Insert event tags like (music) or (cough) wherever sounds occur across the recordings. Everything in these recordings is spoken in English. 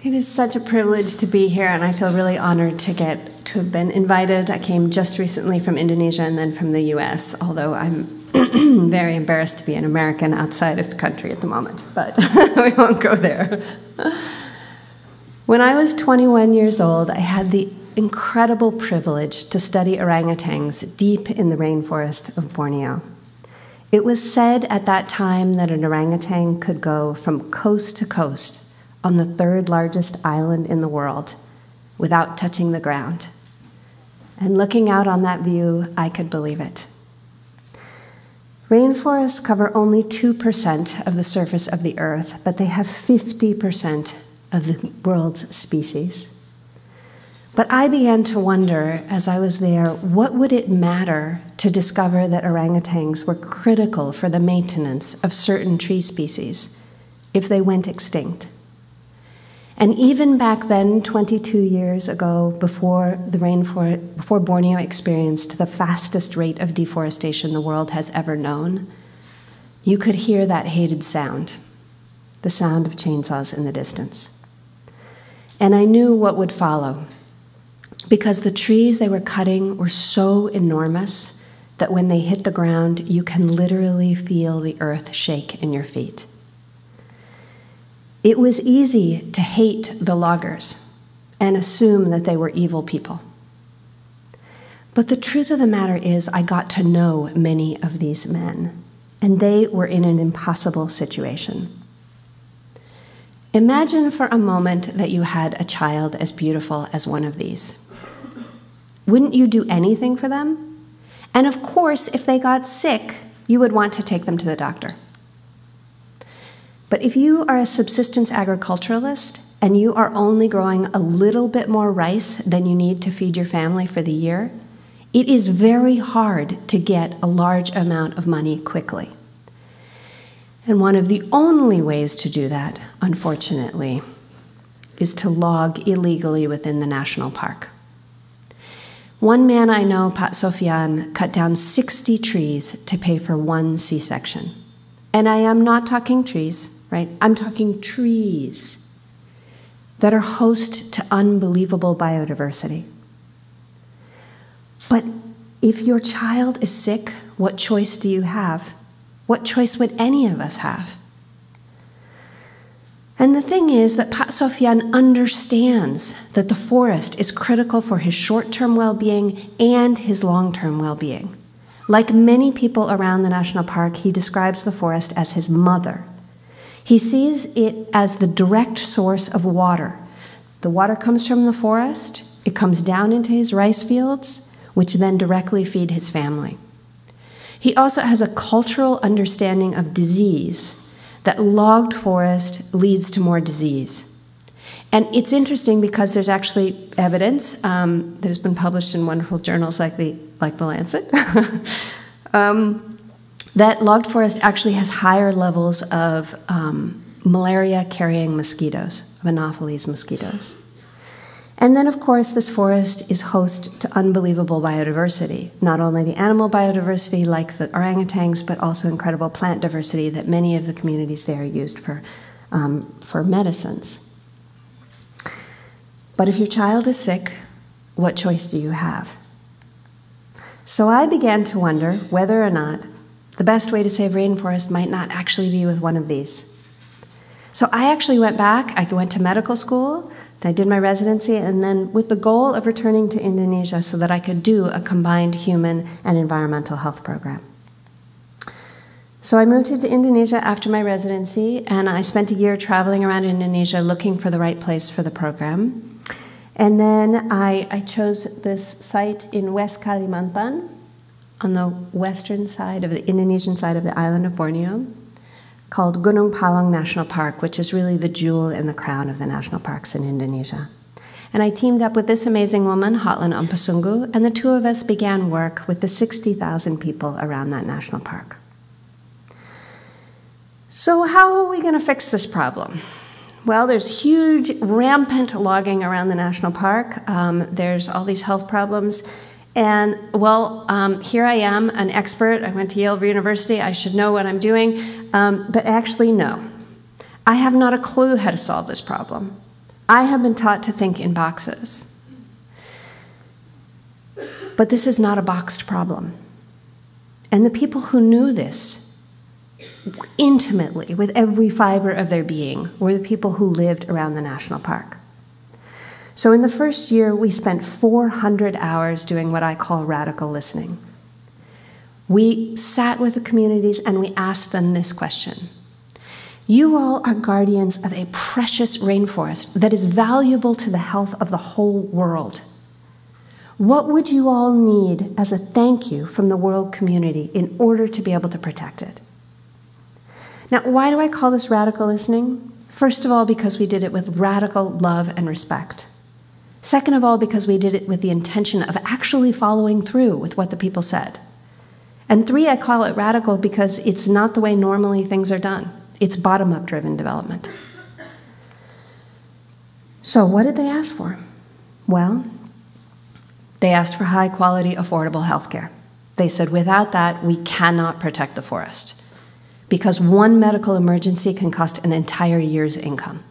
It is such a privilege to be here, and I feel really honored to get to have been invited. I came just recently from Indonesia and then from the US, although I'm (clears throat) very embarrassed to be an American outside of the country at the moment, but (laughs) we won't go there. when I was 21 years old, I had the incredible privilege to study orangutans deep in the rainforest of Borneo. It was said at that time that an orangutan could go from coast to coast on the third largest island in the world without touching the ground. And looking out on that view, I could believe it. Rainforests cover only 2% of the surface of the earth, but they have 50% of the world's species. But I began to wonder as I was there what would it matter to discover that orangutans were critical for the maintenance of certain tree species if they went extinct? And even back then, 22 years ago, before the rainforest, before Borneo experienced the fastest rate of deforestation the world has ever known, you could hear that hated sound, the sound of chainsaws in the distance. And I knew what would follow, because the trees they were cutting were so enormous that when they hit the ground, you can literally feel the earth shake in your feet. It was easy to hate the loggers and assume that they were evil people. But the truth of the matter is, I got to know many of these men, and they were in an impossible situation. Imagine for a moment that you had a child as beautiful as one of these. Wouldn't you do anything for them? And of course, if they got sick, you would want to take them to the doctor. But if you are a subsistence agriculturalist and you are only growing a little bit more rice than you need to feed your family for the year, it is very hard to get a large amount of money quickly. And one of the only ways to do that, unfortunately, is to log illegally within the national park. One man I know, Pak Sofian, cut down 60 trees to pay for one C section. And I am not talking trees, right? I'm talking trees that are host to unbelievable biodiversity. But if your child is sick, what choice do you have? What choice would any of us have? And the thing is that Pak Sofian understands that the forest is critical for his short term well being and his long term well being. Like many people around the national park, he describes the forest as his mother. He sees it as the direct source of water. The water comes from the forest, it comes down into his rice fields, which then directly feed his family. He also has a cultural understanding of disease, that logged forest leads to more disease. And it's interesting because there's actually evidence um, that has been published in wonderful journals like the, like the Lancet. (laughs) um, that logged forest actually has higher levels of um, malaria carrying mosquitoes, Anopheles mosquitoes. And then, of course, this forest is host to unbelievable biodiversity. Not only the animal biodiversity, like the orangutans, but also incredible plant diversity that many of the communities there used for, um, for medicines. But if your child is sick, what choice do you have? So I began to wonder whether or not the best way to save rainforest might not actually be with one of these. So I actually went back, I went to medical school, I did my residency, and then with the goal of returning to Indonesia so that I could do a combined human and environmental health program. So I moved to Indonesia after my residency, and I spent a year traveling around Indonesia looking for the right place for the program. And then I, I chose this site in West Kalimantan, on the western side of the Indonesian side of the island of Borneo called Gunung Palung National Park, which is really the jewel in the crown of the national parks in Indonesia. And I teamed up with this amazing woman, Hotlin Ompusunggu, and the two of us began work with the 60,000 people around that national park. So, how are we going to fix this problem? Well, there's huge, rampant logging around the national park. Um, there's all these health problems. And well, um, here I am, an expert. I went to Yale University. I should know what I'm doing. Um, but actually, no. I have not a clue how to solve this problem. I have been taught to think in boxes. But this is not a boxed problem. And the people who knew this intimately, with every fiber of their being, were the people who lived around the national park. So in the first year, we spent 400 hours doing what I call radical listening. We sat with the communities and we asked them this question You all are guardians of a precious rainforest that is valuable to the health of the whole world. What would you all need as a thank you from the world community in order to be able to protect it? Now, why do I call this radical listening? First of all, because we did it with radical love and respect. Second of all, because we did it with the intention of actually following through with what the people said. And three, I call it radical because it's not the way normally things are done. It's bottom up driven development. So, what did they ask for? Well, they asked for high quality, affordable health care. They said, without that, we cannot protect the forest because one medical emergency can cost an entire year's income.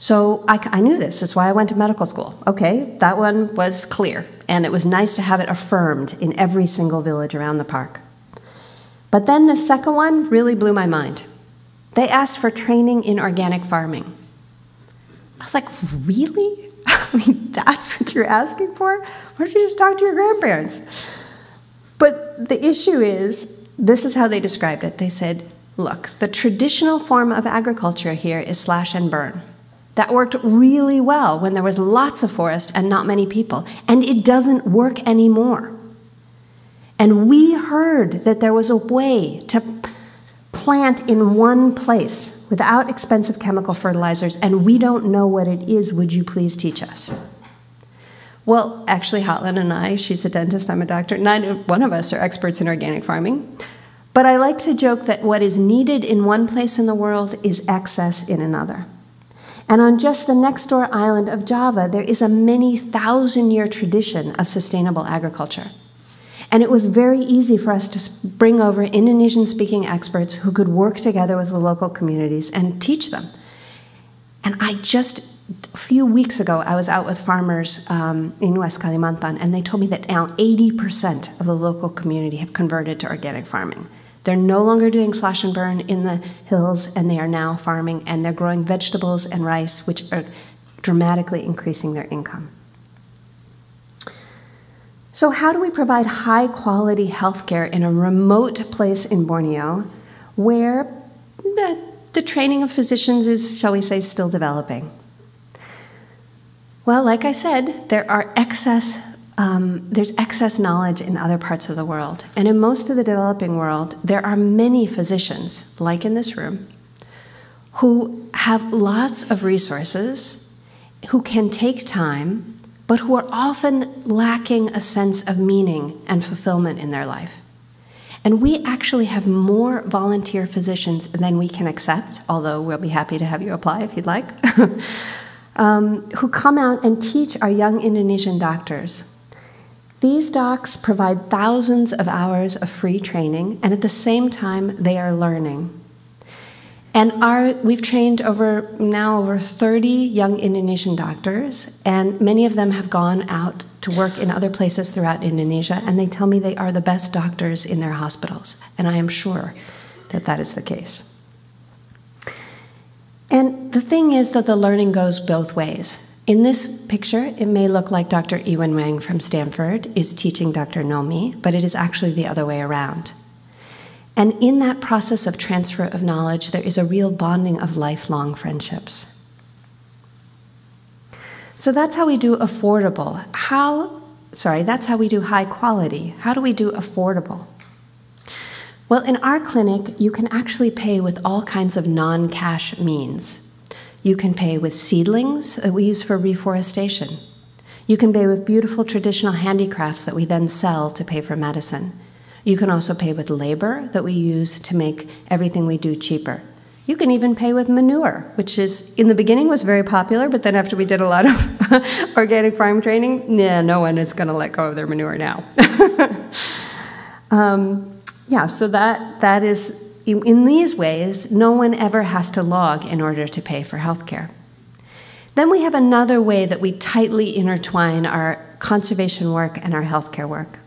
So I, I, knew this. That's why I went to medical school. Okay, that one was clear, and it was nice to have it affirmed in every single village around the park. But then the second one really blew my mind. They asked for training in organic farming. I was like, really? (laughs) I mean, that's what you're asking for? Why don't you just talk to your grandparents? But the issue is this is how they described it. They said, look, the traditional form of agriculture here is slash and burn. That worked really well when there was lots of forest and not many people, and it doesn't work anymore. And we heard that there was a way to plant in one place without expensive chemical fertilizers, and we don't know what it is. Would you please teach us? Well, actually, Hotlin and I, she's a dentist, I'm a doctor, neither one of us are experts in organic farming. But I like to joke that what is needed in one place in the world is excess in another. And on just the next door island of Java, there is a many thousand year tradition of sustainable agriculture. And it was very easy for us to bring over Indonesian speaking experts who could work together with the local communities and teach them. And I just, a few weeks ago, I was out with farmers um, in West Kalimantan, and they told me that now 80% of the local community have converted to organic farming. They're no longer doing slash and burn in the hills, and they are now farming, and they're growing vegetables and rice, which are dramatically increasing their income. So, how do we provide high quality healthcare in a remote place in Borneo where the, the training of physicians is, shall we say, still developing? Well, like I said, there are excess um, there's excess knowledge in other parts of the world. And in most of the developing world, there are many physicians, like in this room, who have lots of resources, who can take time but who are often lacking a sense of meaning and fulfillment in their life. And we actually have more volunteer physicians than we can accept, although we'll be happy to have you apply if you'd like, (laughs) um, who come out and teach our young Indonesian doctors. These docs provide thousands of hours of free training, and at the same time, they are learning. And our, we've trained over now over 30 young Indonesian doctors, and many of them have gone out to work in other places throughout Indonesia, and they tell me they are the best doctors in their hospitals, and I am sure that that is the case. And the thing is that the learning goes both ways. In this picture, it may look like Dr. Ewan Wang from Stanford is teaching Dr. Nomi, but it is actually the other way around. And in that process of transfer of knowledge, there is a real bonding of lifelong friendships. So that's how we do affordable. How, sorry, that's how we do high quality. How do we do affordable? Well, in our clinic, you can actually pay with all kinds of non cash means. You can pay with seedlings that we use for reforestation. You can pay with beautiful traditional handicrafts that we then sell to pay for medicine. You can also pay with labor that we use to make everything we do cheaper. You can even pay with manure, which is in the beginning was very popular, but then after we did a lot of (laughs) organic farm training, yeah, no one is going to let go of their manure now. (laughs) um, yeah, so that that is in these ways, no one ever has to log in order to pay for healthcare. Then we have another way that we tightly intertwine our conservation work and our healthcare work.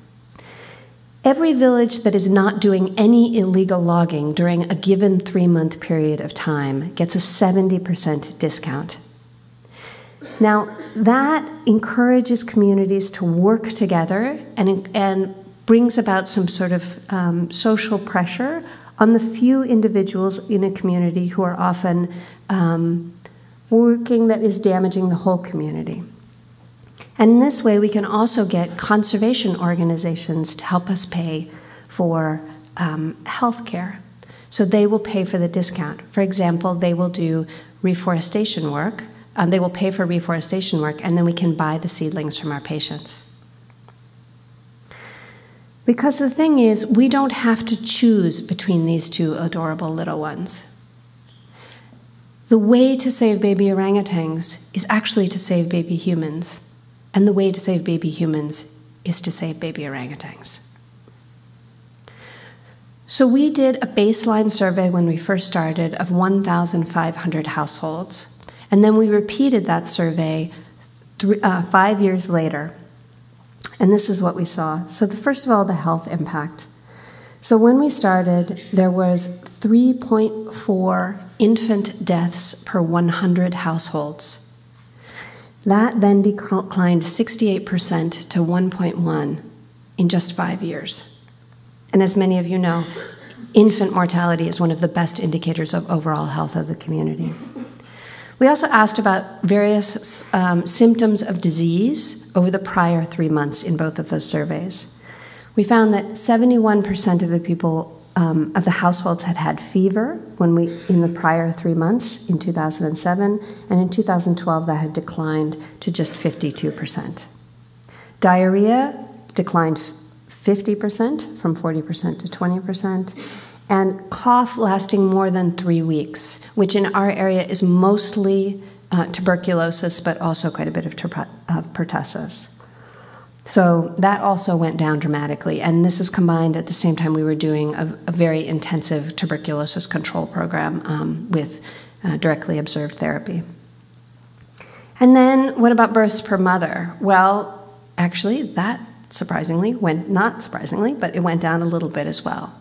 Every village that is not doing any illegal logging during a given three month period of time gets a 70% discount. Now, that encourages communities to work together and, and brings about some sort of um, social pressure on the few individuals in a community who are often um, working that is damaging the whole community. And in this way, we can also get conservation organizations to help us pay for um, health care. So they will pay for the discount. For example, they will do reforestation work. Um, they will pay for reforestation work, and then we can buy the seedlings from our patients. Because the thing is, we don't have to choose between these two adorable little ones. The way to save baby orangutans is actually to save baby humans, and the way to save baby humans is to save baby orangutans. So, we did a baseline survey when we first started of 1,500 households, and then we repeated that survey uh, five years later and this is what we saw. So, the, first of all, the health impact. So, when we started, there was 3.4 infant deaths per 100 households. That then declined 68% to 1.1 in just five years. And as many of you know, infant mortality is one of the best indicators of overall health of the community. We also asked about various um, symptoms of disease over the prior three months in both of those surveys. We found that 71% of the people um, of the households had had fever when we in the prior three months in 2007, and in 2012 that had declined to just 52%. Diarrhea declined 50% from 40% to 20%, and cough lasting more than three weeks, which in our area is mostly uh, tuberculosis, but also quite a bit of, of pertussis. So that also went down dramatically. And this is combined at the same time we were doing a, a very intensive tuberculosis control program um, with uh, directly observed therapy. And then what about births per mother? Well, actually, that surprisingly went, not surprisingly, but it went down a little bit as well.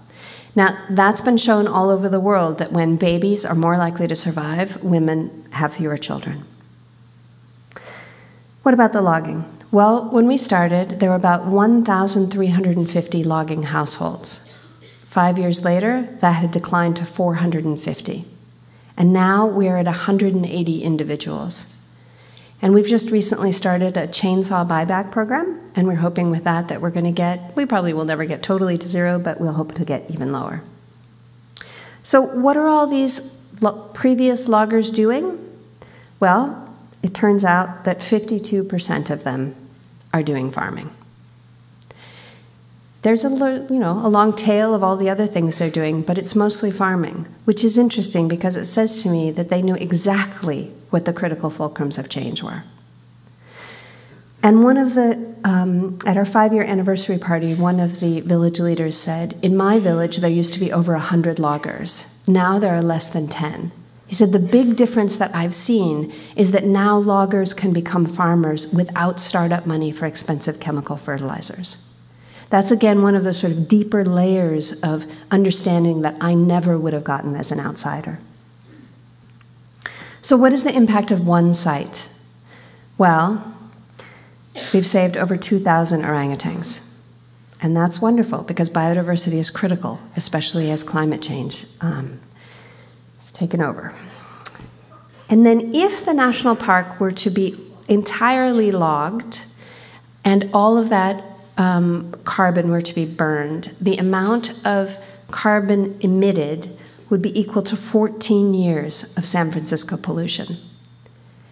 Now, that's been shown all over the world that when babies are more likely to survive, women have fewer children. What about the logging? Well, when we started, there were about 1,350 logging households. Five years later, that had declined to 450. And now we're at 180 individuals. And we've just recently started a chainsaw buyback program, and we're hoping with that that we're going to get, we probably will never get totally to zero, but we'll hope to get even lower. So, what are all these lo- previous loggers doing? Well, it turns out that 52% of them are doing farming. There's a you know a long tail of all the other things they're doing, but it's mostly farming, which is interesting because it says to me that they knew exactly what the critical fulcrums of change were. And one of the, um, at our five year anniversary party, one of the village leaders said, In my village, there used to be over 100 loggers. Now there are less than 10. He said, The big difference that I've seen is that now loggers can become farmers without startup money for expensive chemical fertilizers. That's again one of those sort of deeper layers of understanding that I never would have gotten as an outsider. So, what is the impact of one site? Well, we've saved over 2,000 orangutans. And that's wonderful because biodiversity is critical, especially as climate change um, is taken over. And then, if the national park were to be entirely logged and all of that um, carbon were to be burned, the amount of carbon emitted would be equal to 14 years of San Francisco pollution.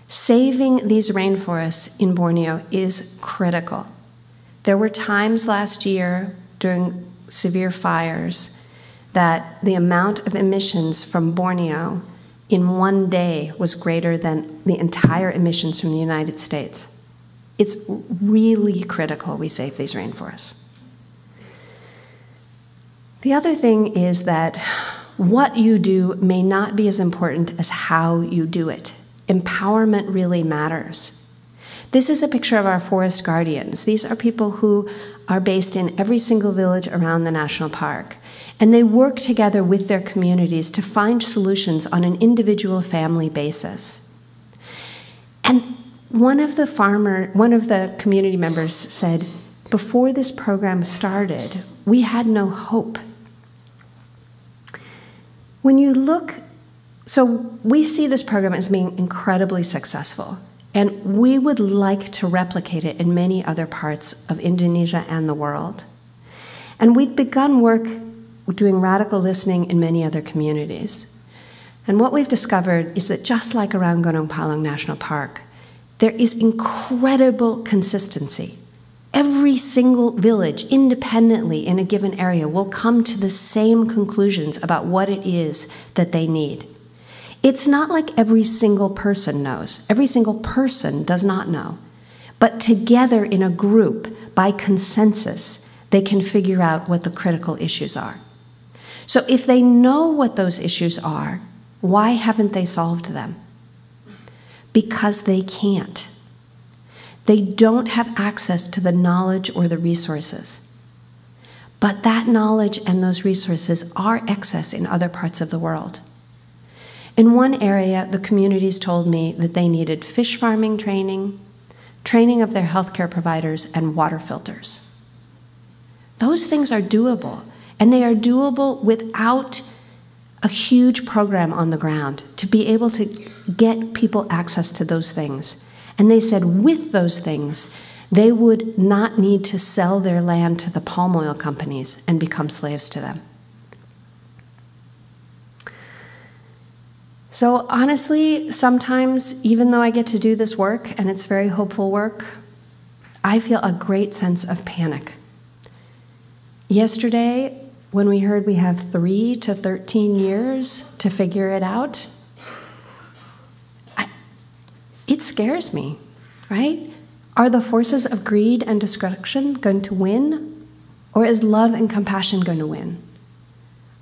Saving these rainforests in Borneo is critical. There were times last year during severe fires that the amount of emissions from Borneo in one day was greater than the entire emissions from the United States. It's really critical we save these rainforests. The other thing is that what you do may not be as important as how you do it. empowerment really matters. This is a picture of our forest guardians. These are people who are based in every single village around the national park. And they work together with their communities to find solutions on an individual family basis. And one of the farmer, one of the community members said, before this program started, we had no hope. When you look, so we see this program as being incredibly successful, and we would like to replicate it in many other parts of Indonesia and the world. And we've begun work doing radical listening in many other communities. And what we've discovered is that just like around Gunung Palung National Park, there is incredible consistency. Every single village, independently in a given area, will come to the same conclusions about what it is that they need. It's not like every single person knows. Every single person does not know. But together in a group, by consensus, they can figure out what the critical issues are. So if they know what those issues are, why haven't they solved them? because they can't. They don't have access to the knowledge or the resources. But that knowledge and those resources are excess in other parts of the world. In one area, the communities told me that they needed fish farming training, training of their healthcare providers, and water filters. Those things are doable, and they are doable without a huge program on the ground to be able to get people access to those things. And they said, with those things, they would not need to sell their land to the palm oil companies and become slaves to them. So, honestly, sometimes, even though I get to do this work and it's very hopeful work, I feel a great sense of panic. Yesterday, when we heard we have three to 13 years to figure it out, it scares me, right? Are the forces of greed and destruction going to win? Or is love and compassion going to win?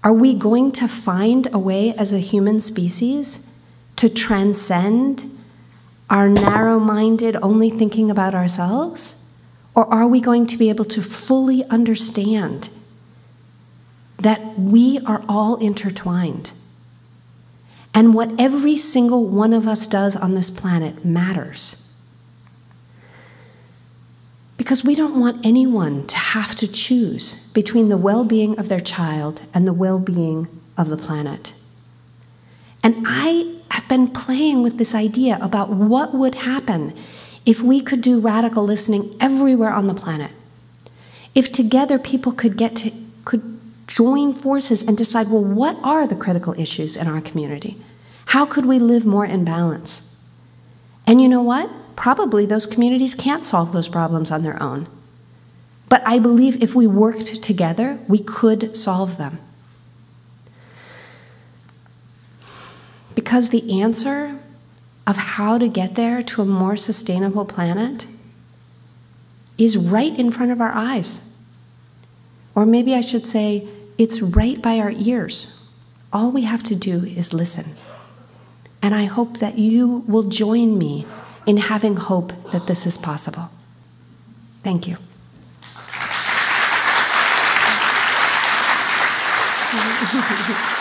Are we going to find a way as a human species to transcend our narrow minded, only thinking about ourselves? Or are we going to be able to fully understand that we are all intertwined. And what every single one of us does on this planet matters. Because we don't want anyone to have to choose between the well being of their child and the well being of the planet. And I have been playing with this idea about what would happen if we could do radical listening everywhere on the planet. If together people could get to could join forces and decide well, what are the critical issues in our community? How could we live more in balance? And you know what? Probably those communities can't solve those problems on their own. But I believe if we worked together, we could solve them. Because the answer of how to get there to a more sustainable planet is right in front of our eyes. Or maybe I should say, it's right by our ears. All we have to do is listen. And I hope that you will join me in having hope that this is possible. Thank you. (laughs)